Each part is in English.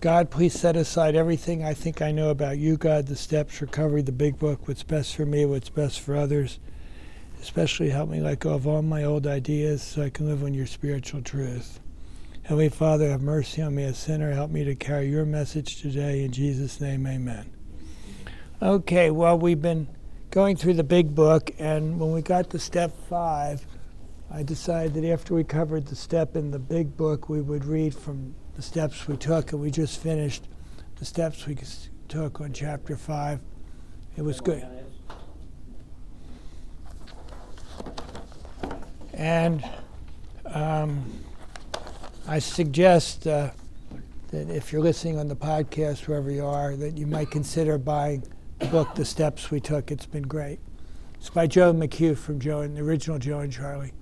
God, please set aside everything I think I know about you, God, the steps, recovery, the big book, what's best for me, what's best for others. Especially help me let go of all my old ideas so I can live on your spiritual truth. Heavenly Father, have mercy on me, a sinner. Help me to carry your message today. In Jesus' name, amen. Okay, well, we've been going through the big book, and when we got to step five, I decided that after we covered the step in the big book, we would read from the steps we took, and we just finished the steps we took on chapter five. It was good. And um, I suggest uh, that if you're listening on the podcast, wherever you are, that you might consider buying the book, The Steps We Took. It's been great. It's by Joe McQ from Joe and the original Joe and Charlie.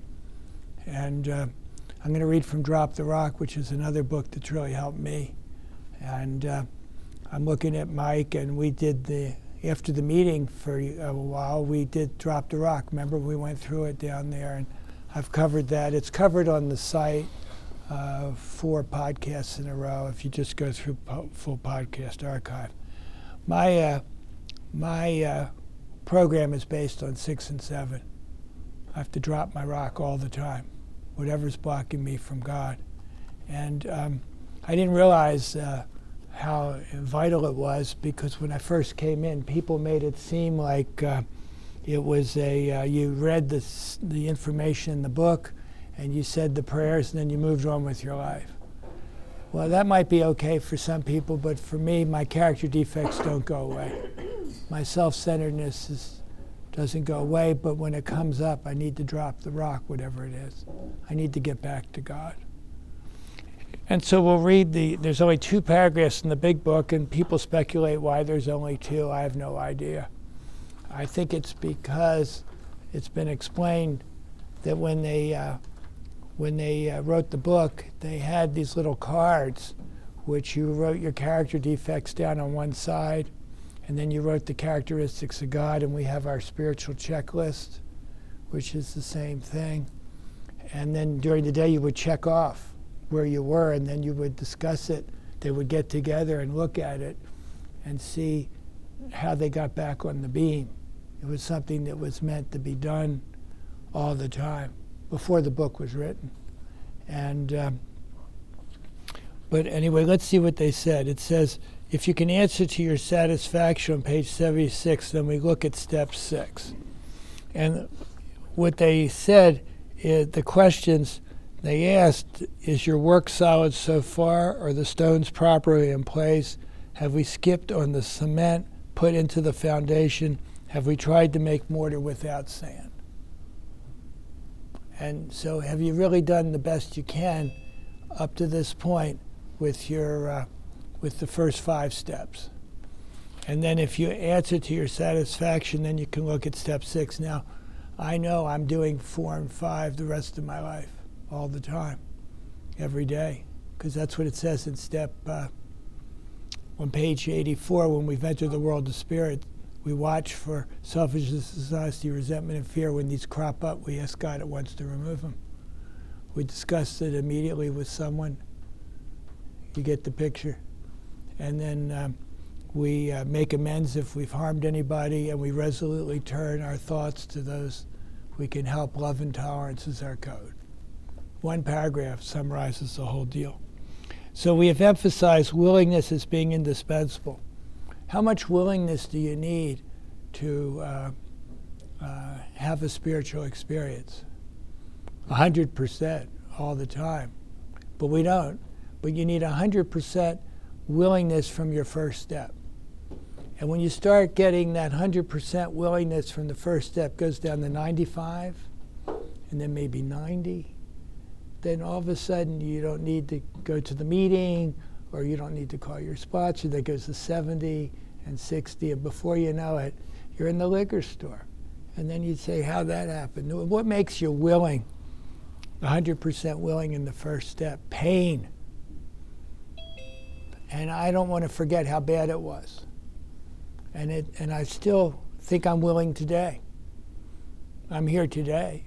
And uh, I'm going to read from Drop the Rock, which is another book that's really helped me. And uh, I'm looking at Mike, and we did the after the meeting for a while. We did Drop the Rock. Remember, we went through it down there, and I've covered that. It's covered on the site. Uh, four podcasts in a row if you just go through po- full podcast archive. My uh, my uh, program is based on six and seven. I have to drop my rock all the time whatever's blocking me from God. And um, I didn't realize uh, how vital it was because when I first came in, people made it seem like uh, it was a uh, you read the the information in the book and you said the prayers and then you moved on with your life. Well, that might be okay for some people, but for me, my character defects don't go away. My self-centeredness is doesn't go away, but when it comes up, I need to drop the rock, whatever it is. I need to get back to God. And so we'll read the, there's only two paragraphs in the big book, and people speculate why there's only two. I have no idea. I think it's because it's been explained that when they, uh, when they uh, wrote the book, they had these little cards which you wrote your character defects down on one side and then you wrote the characteristics of God, and we have our spiritual checklist, which is the same thing. And then during the day, you would check off where you were, and then you would discuss it. They would get together and look at it and see how they got back on the beam. It was something that was meant to be done all the time before the book was written. And um, but anyway, let's see what they said. It says if you can answer to your satisfaction on page 76, then we look at step six. And what they said, is the questions they asked is your work solid so far? Are the stones properly in place? Have we skipped on the cement put into the foundation? Have we tried to make mortar without sand? And so, have you really done the best you can up to this point with your uh, with the first five steps. And then if you answer to your satisfaction, then you can look at step six. Now, I know I'm doing four and five the rest of my life, all the time, every day, because that's what it says in step uh, on page 84. When we've entered the world of spirit, we watch for selfishness, dishonesty, resentment, and fear. When these crop up, we ask God at once to remove them. We discuss it immediately with someone. You get the picture and then um, we uh, make amends if we've harmed anybody, and we resolutely turn our thoughts to those we can help. Love and tolerance is our code. One paragraph summarizes the whole deal. So we have emphasized willingness as being indispensable. How much willingness do you need to uh, uh, have a spiritual experience? 100% all the time. But we don't. But you need 100% willingness from your first step. And when you start getting that 100% willingness from the first step goes down to 95 and then maybe 90, then all of a sudden you don't need to go to the meeting or you don't need to call your sponsor. That goes to 70 and 60. And before you know it, you're in the liquor store. And then you'd say, how that happened? What makes you willing, 100% willing in the first step? Pain and I don't want to forget how bad it was. And, it, and I still think I'm willing today. I'm here today.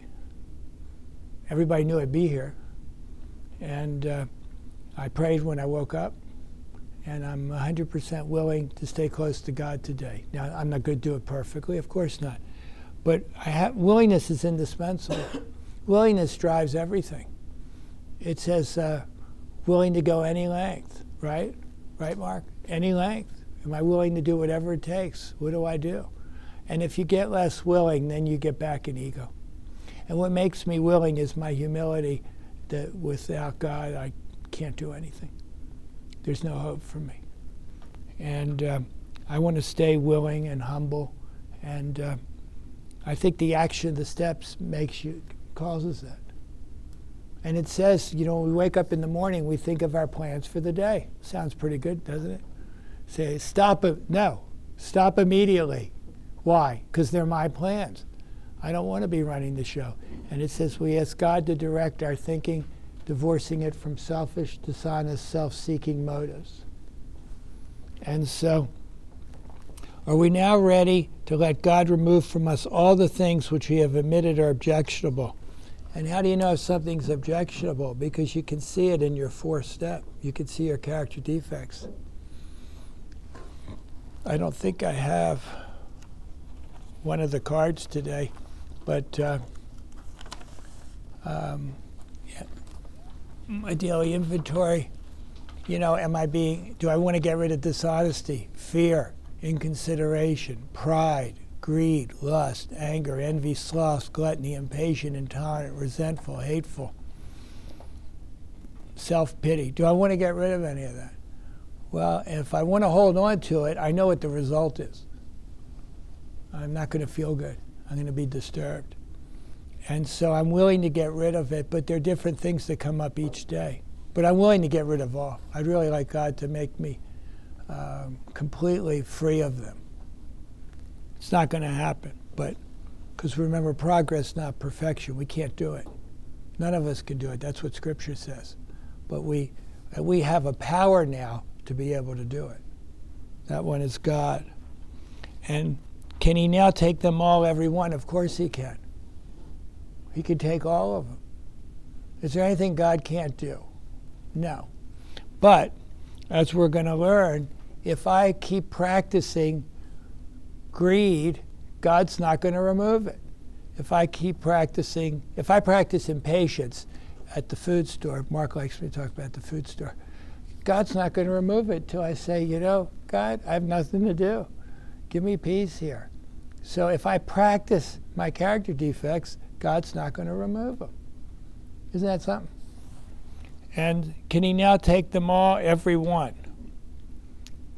Everybody knew I'd be here. And uh, I prayed when I woke up, and I'm 100% willing to stay close to God today. Now, I'm not going to do it perfectly, of course not, but willingness is indispensable. willingness drives everything. It says uh, willing to go any length, right? Right, Mark? Any length. Am I willing to do whatever it takes? What do I do? And if you get less willing, then you get back in ego. And what makes me willing is my humility that without God, I can't do anything. There's no hope for me. And uh, I want to stay willing and humble. And uh, I think the action, the steps, makes you, causes that. And it says, you know, we wake up in the morning, we think of our plans for the day. Sounds pretty good, doesn't it? Say, stop it. No, stop immediately. Why? Because they're my plans. I don't want to be running the show. And it says we ask God to direct our thinking, divorcing it from selfish, dishonest, self seeking motives. And so, are we now ready to let God remove from us all the things which we have admitted are objectionable? And how do you know if something's objectionable? Because you can see it in your fourth step. You can see your character defects. I don't think I have one of the cards today, but uh, um, yeah, my daily inventory. You know, am I being? Do I want to get rid of dishonesty, fear, inconsideration, pride, greed, lust, anger, envy, sloth, gluttony, impatient, intolerant, resentful, hateful, self pity? Do I want to get rid of any of that? Well, if I want to hold on to it, I know what the result is. I'm not going to feel good. I'm going to be disturbed. And so I'm willing to get rid of it, but there are different things that come up each day. But I'm willing to get rid of all. I'd really like God to make me um, completely free of them. It's not going to happen, but because remember, progress, not perfection. We can't do it. None of us can do it. That's what Scripture says. But we, we have a power now to be able to do it. That one is God. And can he now take them all, every one? Of course he can. He can take all of them. Is there anything God can't do? No. But as we're going to learn, if I keep practicing greed, God's not going to remove it. If I keep practicing, if I practice impatience at the food store, Mark likes me to talk about the food store, God's not going to remove it till I say, you know, God, I have nothing to do. Give me peace here. So if I practice my character defects, God's not going to remove them. Isn't that something? And can He now take them all, every one?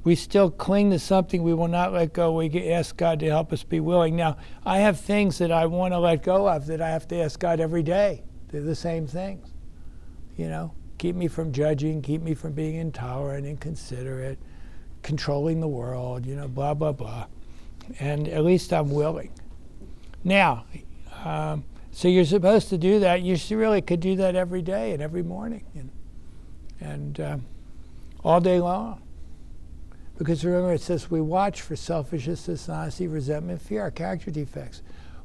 We still cling to something we will not let go. We ask God to help us be willing. Now, I have things that I want to let go of that I have to ask God every day. They're the same things. You know, keep me from judging, keep me from being intolerant, inconsiderate, controlling the world, you know, blah, blah, blah. And at least I'm willing. Now, um, so you're supposed to do that. You really could do that every day and every morning and, and um, all day long. Because remember, it says we watch for selfishness, dishonesty, resentment, fear, our character defects.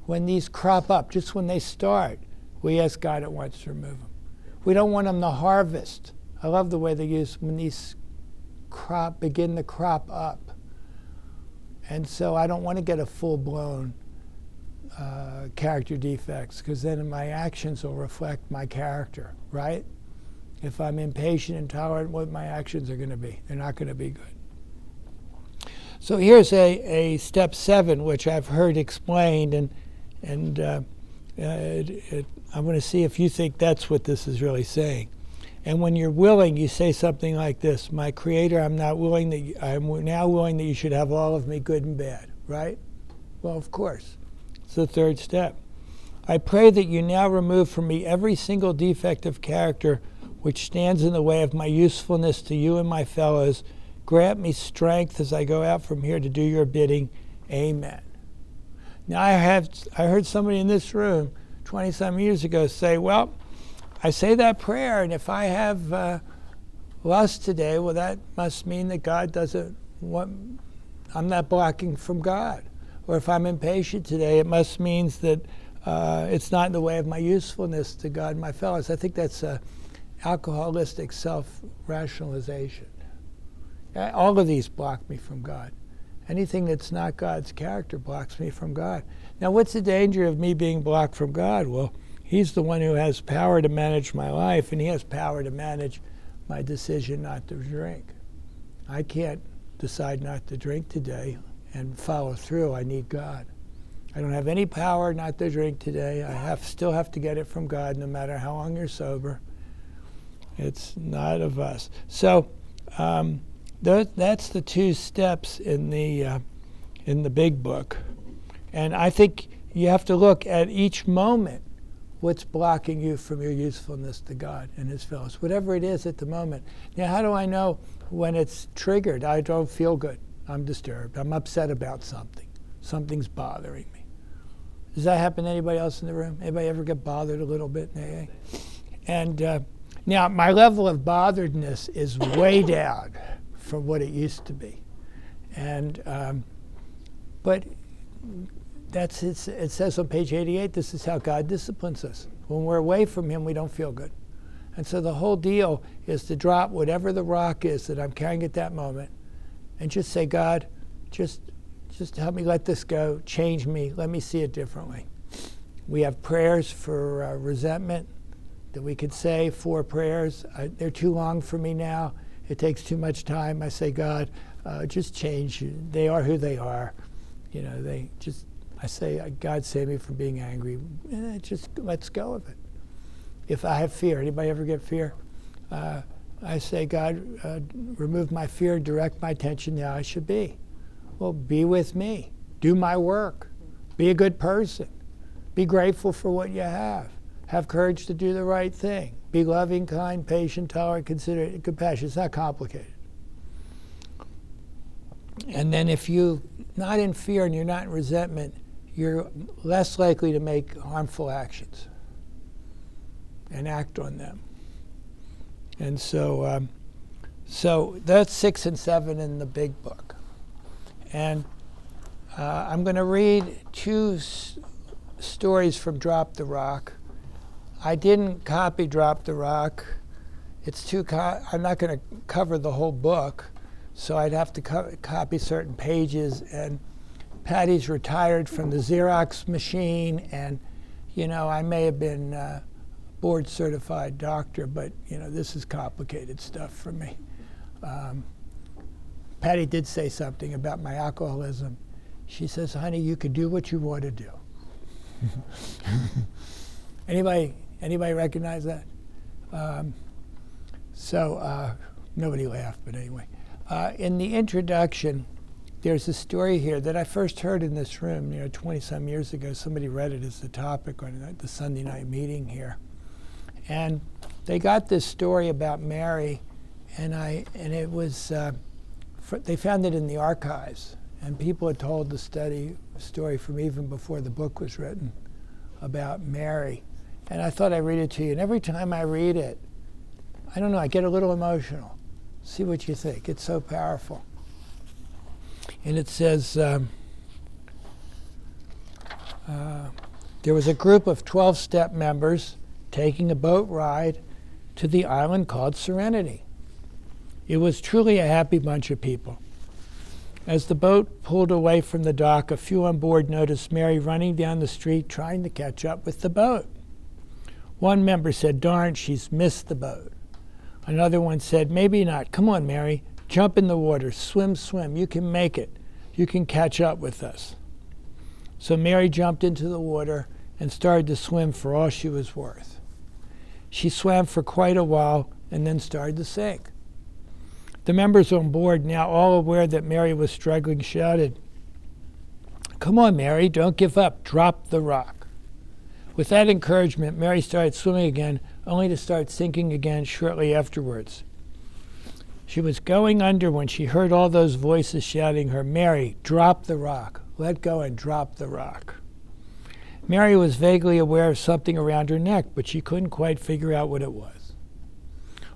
When these crop up, just when they start, we ask God at once to remove them. We don't want them to harvest. I love the way they use when these crop begin to crop up. And so I don't want to get a full blown uh, character defects because then my actions will reflect my character, right? If I'm impatient, intolerant, what my actions are going to be? They're not going to be good. So here's a, a step seven, which I've heard explained, and, and uh, uh, it, it, I'm going to see if you think that's what this is really saying. And when you're willing, you say something like this My Creator, I'm not willing that you, I'm now willing that you should have all of me, good and bad, right? Well, of course. It's the third step. I pray that you now remove from me every single defect of character which stands in the way of my usefulness to you and my fellows. Grant me strength as I go out from here to do your bidding. Amen. Now, I, have, I heard somebody in this room 20 some years ago say, Well, I say that prayer, and if I have uh, lust today, well, that must mean that God doesn't want, I'm not blocking from God. Or if I'm impatient today, it must means that uh, it's not in the way of my usefulness to God and my fellows. I think that's a alcoholistic self-rationalization. Uh, All of these block me from God. Anything that's not God's character blocks me from God. Now, what's the danger of me being blocked from God? Well, He's the one who has power to manage my life, and He has power to manage my decision not to drink. I can't decide not to drink today and follow through. I need God. I don't have any power not to drink today. I have still have to get it from God, no matter how long you're sober. It's not of us. So um, th- that's the two steps in the uh, in the big book, and I think you have to look at each moment. What's blocking you from your usefulness to God and His fellows, whatever it is at the moment. Now, how do I know when it's triggered? I don't feel good. I'm disturbed. I'm upset about something. Something's bothering me. Does that happen to anybody else in the room? Anybody ever get bothered a little bit AA? And uh, now my level of botheredness is way down from what it used to be, and um, but that's it says on page 88. This is how God disciplines us. When we're away from Him, we don't feel good, and so the whole deal is to drop whatever the rock is that I'm carrying at that moment, and just say, God, just just help me let this go, change me, let me see it differently. We have prayers for uh, resentment that we could say, four prayers. They're too long for me now. It takes too much time. I say, God, uh, just change. They are who they are. You know, they just, I say, uh, God save me from being angry. It just let's go of it. If I have fear, anybody ever get fear? Uh, I say, God, uh, remove my fear, direct my attention how I should be. Well, be with me. Do my work. Be a good person. Be grateful for what you have. Have courage to do the right thing. Be loving, kind, patient, tolerant, considerate, and compassionate. It's not complicated. And then if you're not in fear and you're not in resentment, you're less likely to make harmful actions and act on them. And so, um, so that's six and seven in the big book. And uh, I'm going to read two s- stories from Drop the Rock. I didn't copy Drop the Rock. It's too. Co- I'm not going to cover the whole book, so I'd have to co- copy certain pages. And Patty's retired from the Xerox machine, and you know I may have been board certified doctor, but you know this is complicated stuff for me. Um, Patty did say something about my alcoholism. She says, "Honey, you can do what you want to do." anybody, anybody recognize that? Um, so uh, nobody laughed, but anyway. Uh, in the introduction, there's a story here that I first heard in this room, you know, 20 some years ago. Somebody read it as the topic on the Sunday night meeting here, and they got this story about Mary, and I and it was. Uh, they found it in the archives, and people had told the study story from even before the book was written about Mary. And I thought I'd read it to you. And every time I read it, I don't know, I get a little emotional. See what you think. It's so powerful. And it says um, uh, there was a group of 12 step members taking a boat ride to the island called Serenity. It was truly a happy bunch of people. As the boat pulled away from the dock, a few on board noticed Mary running down the street trying to catch up with the boat. One member said, Darn, she's missed the boat. Another one said, Maybe not. Come on, Mary. Jump in the water. Swim, swim. You can make it. You can catch up with us. So Mary jumped into the water and started to swim for all she was worth. She swam for quite a while and then started to sink. The members on board, now all aware that Mary was struggling, shouted, Come on, Mary, don't give up. Drop the rock. With that encouragement, Mary started swimming again, only to start sinking again shortly afterwards. She was going under when she heard all those voices shouting her, Mary, drop the rock. Let go and drop the rock. Mary was vaguely aware of something around her neck, but she couldn't quite figure out what it was.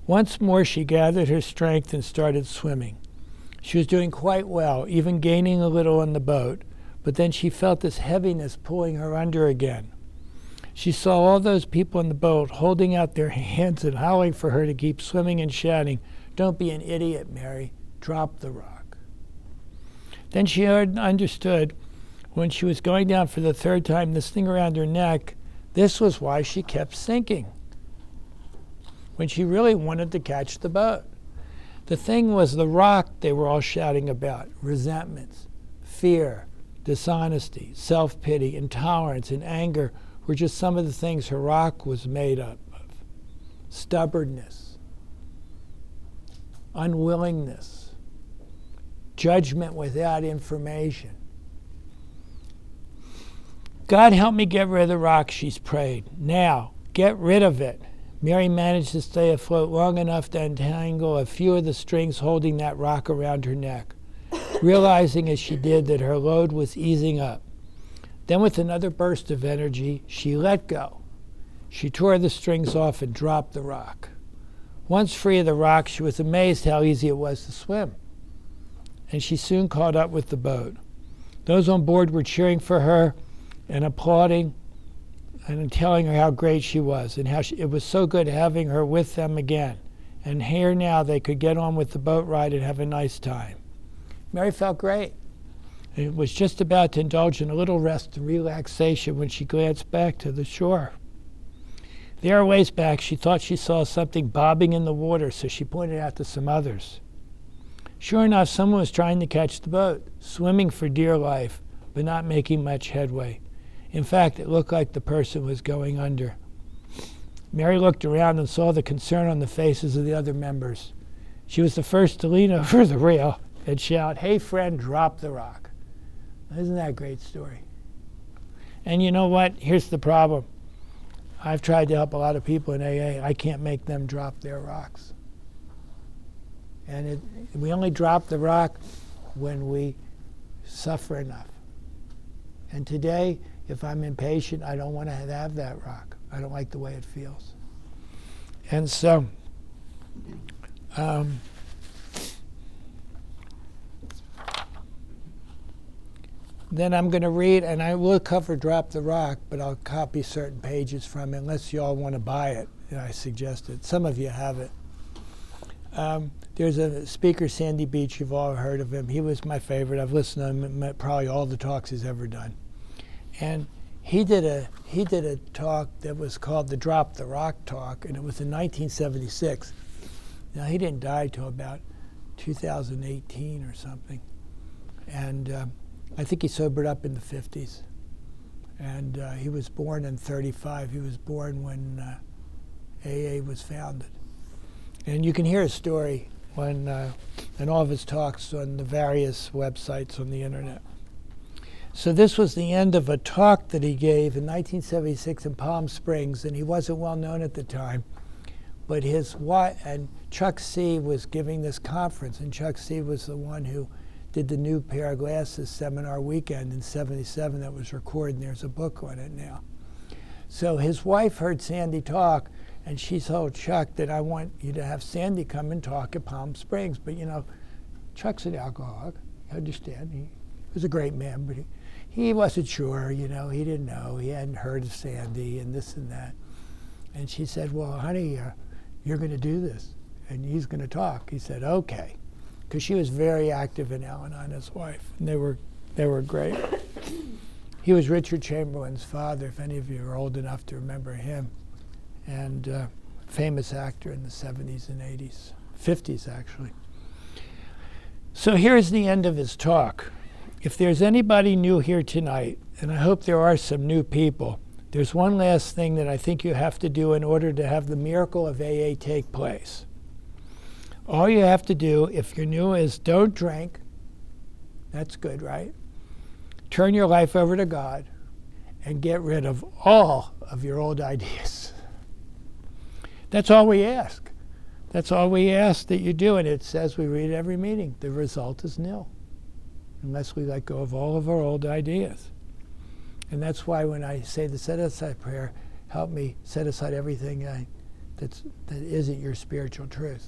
Once more, she gathered her strength and started swimming. She was doing quite well, even gaining a little on the boat, but then she felt this heaviness pulling her under again. She saw all those people in the boat holding out their hands and howling for her to keep swimming and shouting, Don't be an idiot, Mary. drop the rock. Then she heard, understood when she was going down for the third time, this thing around her neck, this was why she kept sinking. When she really wanted to catch the boat. The thing was the rock they were all shouting about resentments, fear, dishonesty, self pity, intolerance, and anger were just some of the things her rock was made up of. Stubbornness, unwillingness, judgment without information. God help me get rid of the rock, she's prayed. Now, get rid of it. Mary managed to stay afloat long enough to untangle a few of the strings holding that rock around her neck, realizing as she did that her load was easing up. Then, with another burst of energy, she let go. She tore the strings off and dropped the rock. Once free of the rock, she was amazed how easy it was to swim. And she soon caught up with the boat. Those on board were cheering for her and applauding and telling her how great she was and how she, it was so good having her with them again. And here now they could get on with the boat ride and have a nice time. Mary felt great. And was just about to indulge in a little rest and relaxation when she glanced back to the shore. There, a ways back, she thought she saw something bobbing in the water, so she pointed out to some others. Sure enough, someone was trying to catch the boat, swimming for dear life, but not making much headway. In fact, it looked like the person was going under. Mary looked around and saw the concern on the faces of the other members. She was the first to lean over the rail and shout, Hey, friend, drop the rock. Isn't that a great story? And you know what? Here's the problem. I've tried to help a lot of people in AA. I can't make them drop their rocks. And it, we only drop the rock when we suffer enough. And today, if I'm impatient, I don't want to have that rock. I don't like the way it feels. And so, um, then I'm going to read, and I will cover Drop the Rock, but I'll copy certain pages from it unless you all want to buy it. And I suggested. Some of you have it. Um, there's a speaker, Sandy Beach, you've all heard of him. He was my favorite. I've listened to him probably all the talks he's ever done and he did a he did a talk that was called the Drop the Rock talk, and it was in 1976. Now he didn't die till about 2018 or something, and uh, I think he sobered up in the 50s. And uh, he was born in 35. He was born when uh, AA was founded, and you can hear his story when uh, in all of his talks on the various websites on the internet. So this was the end of a talk that he gave in 1976 in Palm Springs, and he wasn't well known at the time. But his wife and Chuck C was giving this conference, and Chuck C was the one who did the new pair of glasses seminar weekend in 77 that was recorded, and there's a book on it now. So his wife heard Sandy talk, and she told Chuck that I want you to have Sandy come and talk at Palm Springs. But you know, Chuck's an alcoholic. I understand. He was a great man, but he, he wasn't sure, you know, he didn't know. He hadn't heard of Sandy and this and that. And she said, Well, honey, uh, you're going to do this and he's going to talk. He said, Okay. Because she was very active in Al Anon, his wife, and they were, they were great. He was Richard Chamberlain's father, if any of you are old enough to remember him, and uh, famous actor in the 70s and 80s, 50s actually. So here's the end of his talk. If there's anybody new here tonight, and I hope there are some new people, there's one last thing that I think you have to do in order to have the miracle of AA take place. All you have to do, if you're new, is don't drink. That's good, right? Turn your life over to God and get rid of all of your old ideas. That's all we ask. That's all we ask that you do, and it says we read every meeting. The result is nil unless we let go of all of our old ideas. And that's why when I say the set aside prayer, help me set aside everything I, that's, that isn't your spiritual truth.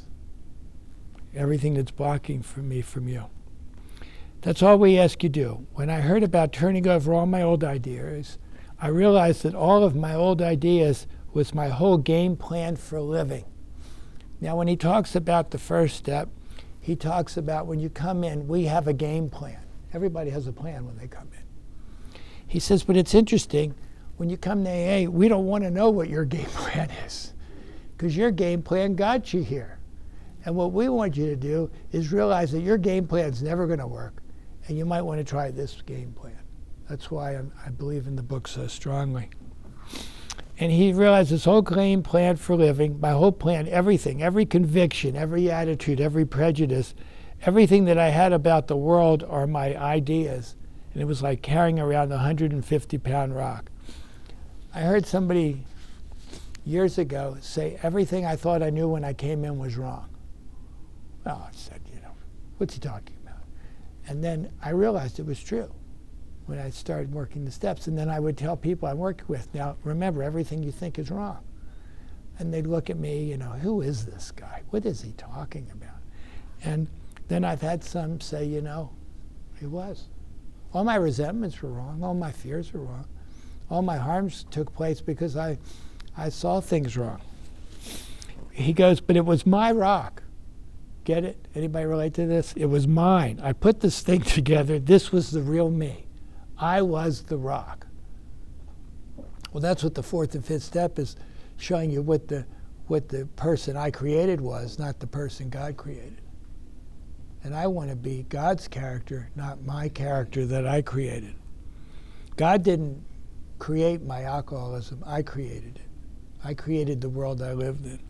Everything that's blocking from me from you. That's all we ask you do. When I heard about turning over all my old ideas, I realized that all of my old ideas was my whole game plan for living. Now, when he talks about the first step, he talks about when you come in, we have a game plan. Everybody has a plan when they come in. He says, but it's interesting, when you come to AA, we don't want to know what your game plan is because your game plan got you here. And what we want you to do is realize that your game plan is never going to work, and you might want to try this game plan. That's why I'm, i believe in the book so strongly. And he realized this whole game plan for living, my whole plan, everything, every conviction, every attitude, every prejudice, everything that I had about the world are my ideas. And it was like carrying around a 150 pound rock. I heard somebody years ago say, everything I thought I knew when I came in was wrong. Well, I said, you know, what's he talking about? And then I realized it was true when I started working the steps. And then I would tell people I worked with, now remember, everything you think is wrong. And they'd look at me, you know, who is this guy? What is he talking about? And then I've had some say, you know, it was. All my resentments were wrong. All my fears were wrong. All my harms took place because I, I saw things wrong. He goes, but it was my rock. Get it? Anybody relate to this? It was mine. I put this thing together. This was the real me. I was the rock. Well, that's what the fourth and fifth step is showing you what the, what the person I created was, not the person God created. And I want to be God's character, not my character that I created. God didn't create my alcoholism, I created it. I created the world I lived in.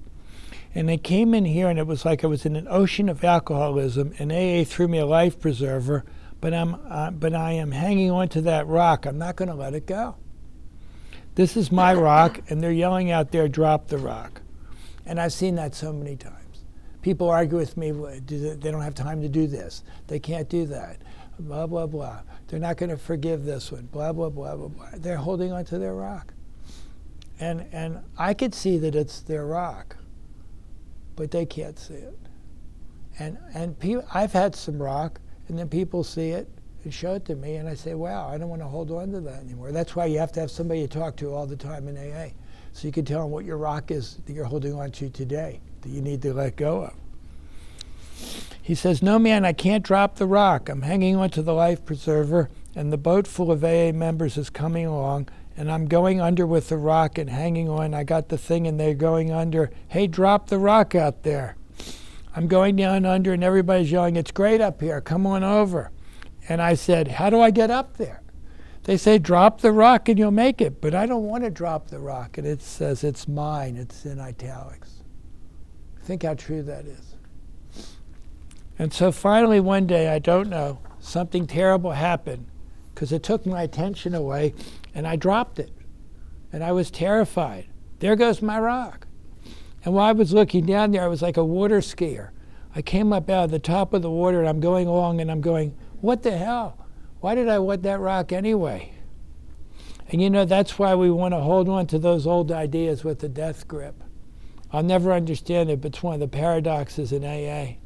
And I came in here and it was like I was in an ocean of alcoholism, and AA threw me a life preserver but I'm uh, but I am hanging on to that rock. I'm not going to let it go. This is my rock, and they're yelling out there, "Drop the rock," and I've seen that so many times. People argue with me. They don't have time to do this. They can't do that. Blah blah blah. They're not going to forgive this one. Blah blah blah blah blah. They're holding on to their rock, and and I could see that it's their rock, but they can't see it. And and pe- I've had some rock and then people see it and show it to me, and I say, wow, I don't want to hold on to that anymore. That's why you have to have somebody to talk to all the time in AA. So you can tell them what your rock is that you're holding on to today, that you need to let go of. He says, No, man, I can't drop the rock. I'm hanging on to the life preserver, and the boat full of AA members is coming along, and I'm going under with the rock and hanging on. I got the thing, and they're going under. Hey, drop the rock out there. I'm going down under, and everybody's yelling, It's great up here. Come on over. And I said, How do I get up there? They say, Drop the rock and you'll make it. But I don't want to drop the rock. And it says, It's mine. It's in italics. Think how true that is. And so finally, one day, I don't know, something terrible happened because it took my attention away and I dropped it. And I was terrified. There goes my rock. And while I was looking down there, I was like a water skier. I came up out of the top of the water and I'm going along and I'm going, what the hell? Why did I want that rock anyway? And you know, that's why we want to hold on to those old ideas with the death grip. I'll never understand it, but it's one of the paradoxes in AA.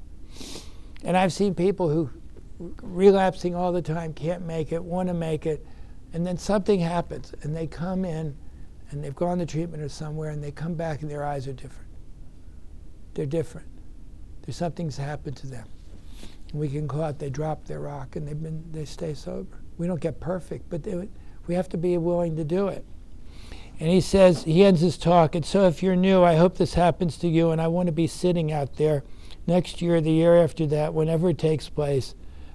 And I've seen people who relapsing all the time, can't make it, want to make it, and then something happens and they come in and they've gone to treatment or somewhere and they come back and their eyes are different. They're different. There's something's happened to them. We can call it they dropped their rock and they've been they stay sober. We don't get perfect, but they, we have to be willing to do it. And he says he ends his talk. And so, if you're new, I hope this happens to you. And I want to be sitting out there next year, the year after that, whenever it takes place,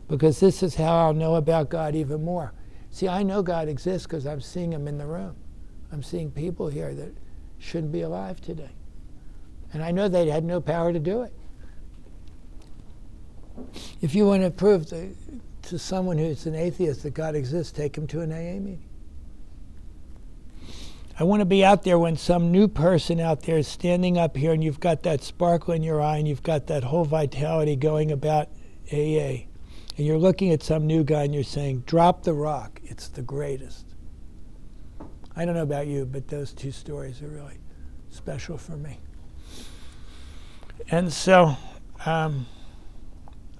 because this is how I'll know about God even more. See, I know God exists because I'm seeing Him in the room. I'm seeing people here that shouldn't be alive today. And I know they had no power to do it. If you want to prove to, to someone who's an atheist that God exists, take him to an AA meeting. I want to be out there when some new person out there is standing up here and you've got that sparkle in your eye and you've got that whole vitality going about AA. And you're looking at some new guy and you're saying, drop the rock. It's the greatest. I don't know about you, but those two stories are really special for me. And so um,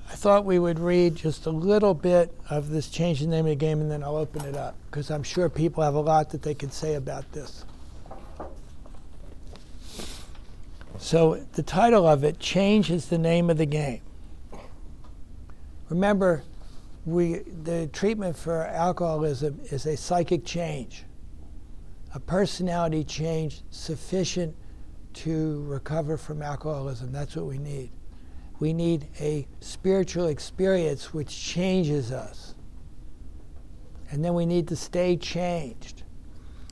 I thought we would read just a little bit of this change the name of the game and then I'll open it up because I'm sure people have a lot that they could say about this. So the title of it, Change is the Name of the Game. Remember, we, the treatment for alcoholism is a psychic change, a personality change sufficient to recover from alcoholism. That's what we need. We need a spiritual experience which changes us. And then we need to stay changed.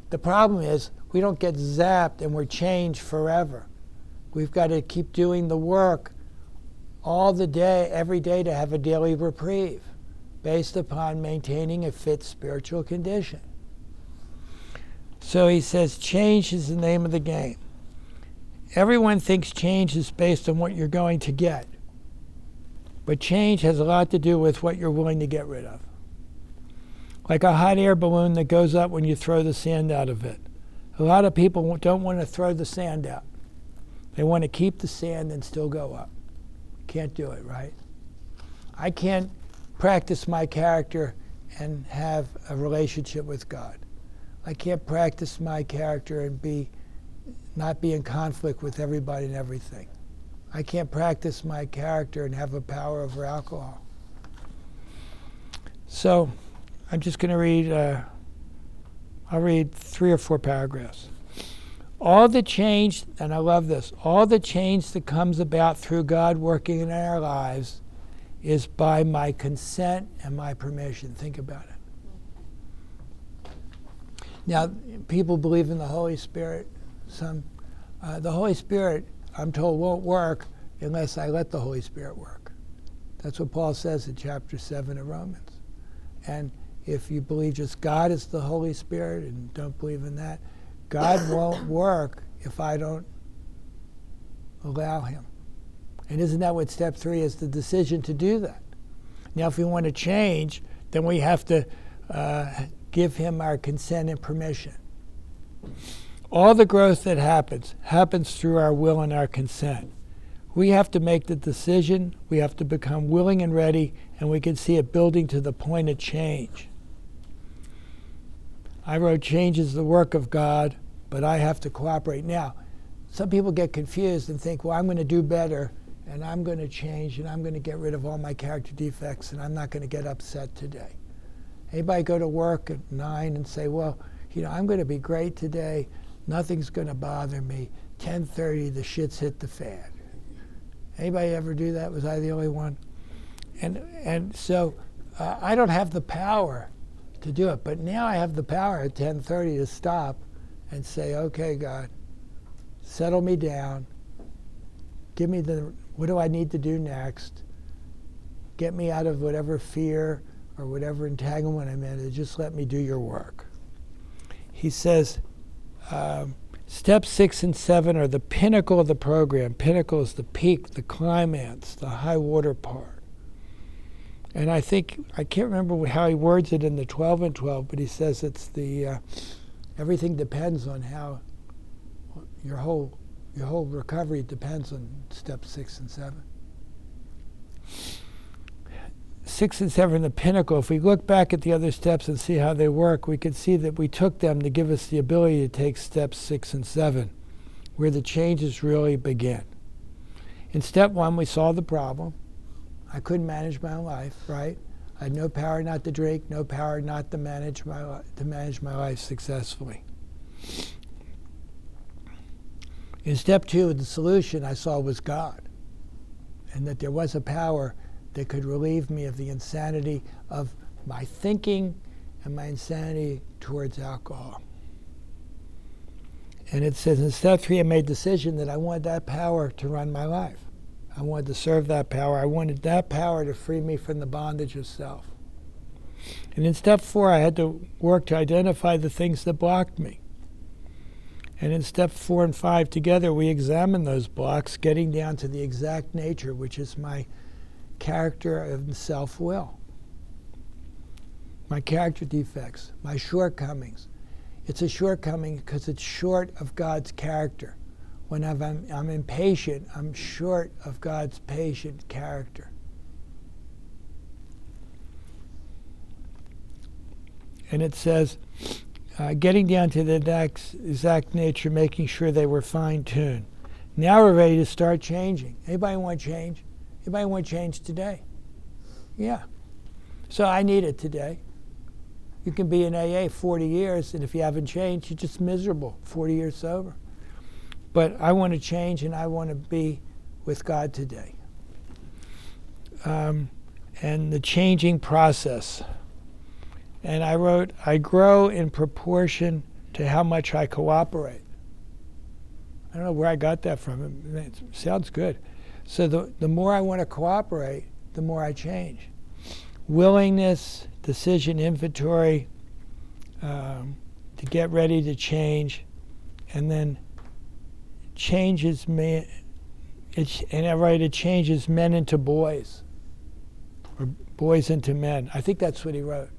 The problem is we don't get zapped and we're changed forever. We've got to keep doing the work all the day, every day, to have a daily reprieve based upon maintaining a fit spiritual condition. So he says, change is the name of the game. Everyone thinks change is based on what you're going to get. But change has a lot to do with what you're willing to get rid of. Like a hot air balloon that goes up when you throw the sand out of it. A lot of people don't want to throw the sand out. They want to keep the sand and still go up. Can't do it, right? I can't practice my character and have a relationship with God. I can't practice my character and be not be in conflict with everybody and everything. I can't practice my character and have a power over alcohol. So, I'm just going to read. Uh, I'll read three or four paragraphs. All the change, and I love this, all the change that comes about through God working in our lives is by my consent and my permission. Think about it. Now, people believe in the Holy Spirit. Some, uh, the Holy Spirit, I'm told, won't work unless I let the Holy Spirit work. That's what Paul says in chapter 7 of Romans. And if you believe just God is the Holy Spirit and don't believe in that, God won't work if I don't allow Him. And isn't that what step three is? The decision to do that. Now, if we want to change, then we have to uh, give Him our consent and permission. All the growth that happens happens through our will and our consent. We have to make the decision, we have to become willing and ready, and we can see it building to the point of change. I wrote Change is the work of God, but I have to cooperate. Now, some people get confused and think, well, I'm going to do better and I'm going to change and I'm going to get rid of all my character defects and I'm not going to get upset today. Anybody go to work at nine and say, well, you know, I'm going to be great today. Nothing's going to bother me. 10:30, the shit's hit the fan. Anybody ever do that? Was I the only one? And and so uh, I don't have the power to do it, but now I have the power at 10:30 to stop and say, okay, God, settle me down. Give me the, what do I need to do next? Get me out of whatever fear or whatever entanglement I'm in, and just let me do your work. He says, um, Step six and seven are the pinnacle of the program. Pinnacle is the peak, the climax, the high water part. And I think, I can't remember how he words it in the 12 and 12, but he says it's the, uh, everything depends on how your whole your whole recovery depends on step six and seven. Six and seven, the pinnacle. If we look back at the other steps and see how they work, we can see that we took them to give us the ability to take steps six and seven, where the changes really begin. In step one, we saw the problem. I couldn't manage my life, right? I had no power not to drink, no power not to manage my to manage my life successfully. In step two, the solution I saw was God, and that there was a power that could relieve me of the insanity of my thinking and my insanity towards alcohol. And it says in step three, I made a decision that I wanted that power to run my life. I wanted to serve that power. I wanted that power to free me from the bondage of self. And in step four, I had to work to identify the things that blocked me. And in step four and five together, we examine those blocks, getting down to the exact nature, which is my character and self will, my character defects, my shortcomings. It's a shortcoming because it's short of God's character. When I'm, I'm impatient, I'm short of God's patient character. And it says, uh, getting down to the exact, exact nature, making sure they were fine tuned. Now we're ready to start changing. Anybody want change? Anybody want change today? Yeah. So I need it today. You can be in AA 40 years, and if you haven't changed, you're just miserable 40 years sober. But I want to change, and I want to be with God today. Um, and the changing process. And I wrote, I grow in proportion to how much I cooperate. I don't know where I got that from. It sounds good. So the, the more I want to cooperate, the more I change. Willingness, decision inventory, um, to get ready to change, and then changes me. It, and I write it changes men into boys, or boys into men. I think that's what he wrote.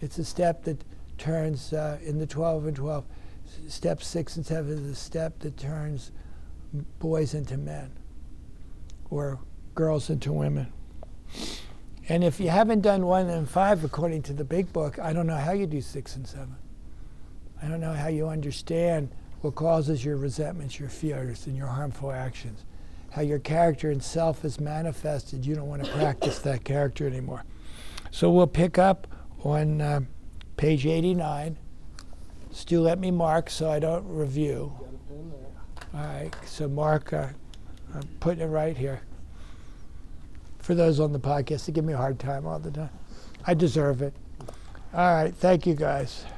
It's a step that turns uh, in the 12 and 12. Step six and seven is a step that turns boys into men or girls into women. And if you haven't done one and five according to the big book, I don't know how you do six and seven. I don't know how you understand what causes your resentments, your fears, and your harmful actions. How your character and self is manifested. You don't want to practice that character anymore. So we'll pick up on uh, page 89. Stu, let me mark so I don't review. All right, so Mark, uh, I'm putting it right here. For those on the podcast, they give me a hard time all the time. I deserve it. All right, thank you guys.